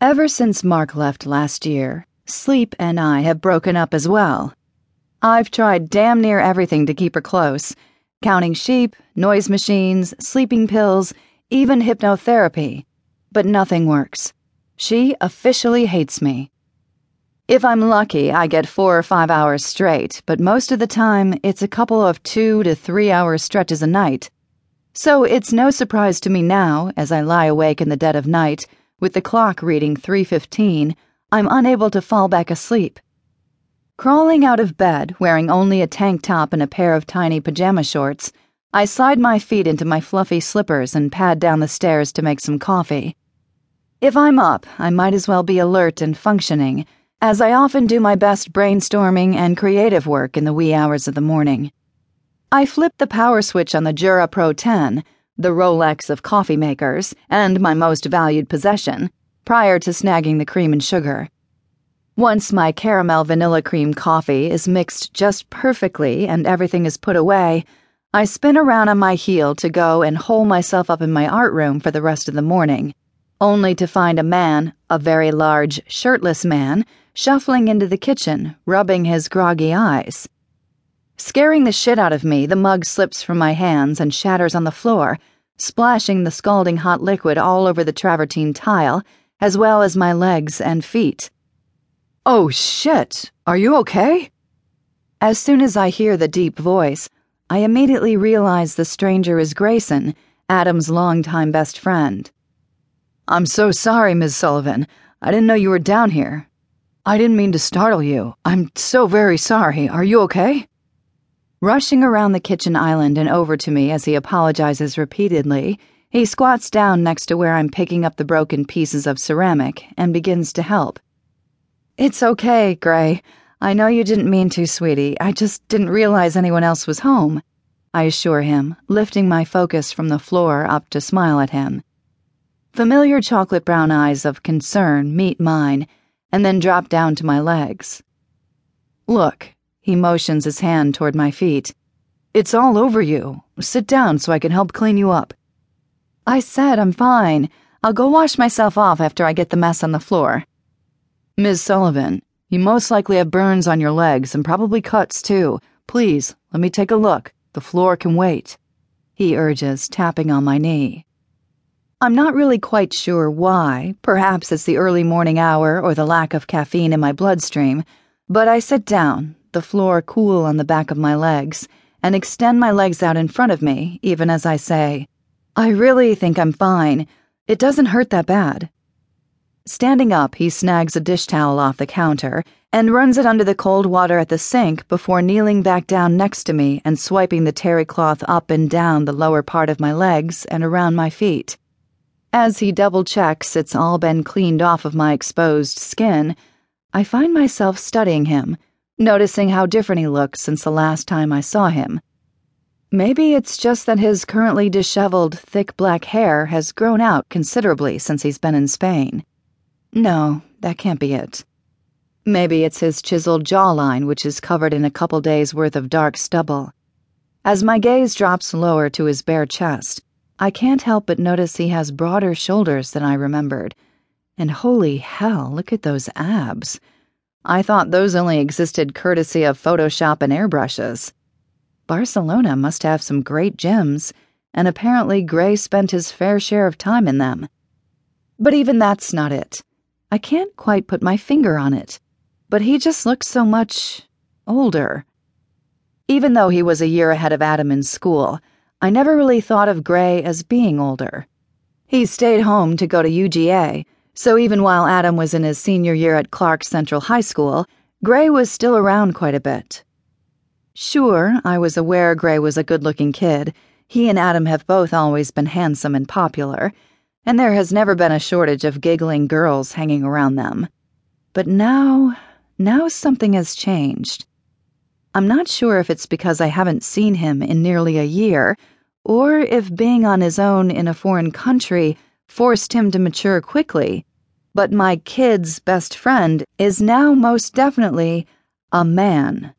Ever since Mark left last year, Sleep and I have broken up as well. I've tried damn near everything to keep her close counting sheep, noise machines, sleeping pills, even hypnotherapy. But nothing works. She officially hates me. If I'm lucky, I get four or five hours straight, but most of the time, it's a couple of two to three hour stretches a night. So it's no surprise to me now, as I lie awake in the dead of night with the clock reading 3:15, I'm unable to fall back asleep. Crawling out of bed, wearing only a tank top and a pair of tiny pajama shorts, I slide my feet into my fluffy slippers and pad down the stairs to make some coffee. If I'm up, I might as well be alert and functioning, as I often do my best brainstorming and creative work in the wee hours of the morning. I flip the power switch on the Jura Pro 10 the Rolex of coffee makers, and my most valued possession, prior to snagging the cream and sugar. Once my caramel vanilla cream coffee is mixed just perfectly and everything is put away, I spin around on my heel to go and hole myself up in my art room for the rest of the morning, only to find a man, a very large, shirtless man, shuffling into the kitchen, rubbing his groggy eyes. Scaring the shit out of me, the mug slips from my hands and shatters on the floor, splashing the scalding hot liquid all over the travertine tile, as well as my legs and feet. Oh shit! Are you okay? As soon as I hear the deep voice, I immediately realize the stranger is Grayson, Adam's longtime best friend. I'm so sorry, Ms. Sullivan. I didn't know you were down here. I didn't mean to startle you. I'm so very sorry. Are you okay? Rushing around the kitchen island and over to me as he apologizes repeatedly, he squats down next to where I'm picking up the broken pieces of ceramic and begins to help. It's okay, Gray. I know you didn't mean to, sweetie. I just didn't realize anyone else was home. I assure him, lifting my focus from the floor up to smile at him. Familiar chocolate brown eyes of concern meet mine and then drop down to my legs. Look, he motions his hand toward my feet. It's all over you. Sit down so I can help clean you up. I said I'm fine. I'll go wash myself off after I get the mess on the floor. Ms. Sullivan, you most likely have burns on your legs and probably cuts too. Please, let me take a look. The floor can wait. He urges, tapping on my knee. I'm not really quite sure why. Perhaps it's the early morning hour or the lack of caffeine in my bloodstream, but I sit down, the floor cool on the back of my legs, and extend my legs out in front of me, even as I say, I really think I'm fine. It doesn't hurt that bad. Standing up, he snags a dish towel off the counter and runs it under the cold water at the sink before kneeling back down next to me and swiping the terry cloth up and down the lower part of my legs and around my feet. As he double checks it's all been cleaned off of my exposed skin, I find myself studying him noticing how different he looks since the last time I saw him. Maybe it's just that his currently disheveled, thick black hair has grown out considerably since he's been in Spain. No, that can't be it. Maybe it's his chiseled jawline, which is covered in a couple days' worth of dark stubble. As my gaze drops lower to his bare chest, I can't help but notice he has broader shoulders than I remembered. And holy hell, look at those abs. I thought those only existed courtesy of Photoshop and airbrushes. Barcelona must have some great gyms, and apparently Gray spent his fair share of time in them. But even that's not it. I can't quite put my finger on it, but he just looks so much older. Even though he was a year ahead of Adam in school, I never really thought of Gray as being older. He stayed home to go to UGA so even while Adam was in his senior year at Clark Central High School, Gray was still around quite a bit. Sure, I was aware Gray was a good looking kid. He and Adam have both always been handsome and popular, and there has never been a shortage of giggling girls hanging around them. But now, now something has changed. I'm not sure if it's because I haven't seen him in nearly a year, or if being on his own in a foreign country forced him to mature quickly but my kid's best friend is now most definitely a man.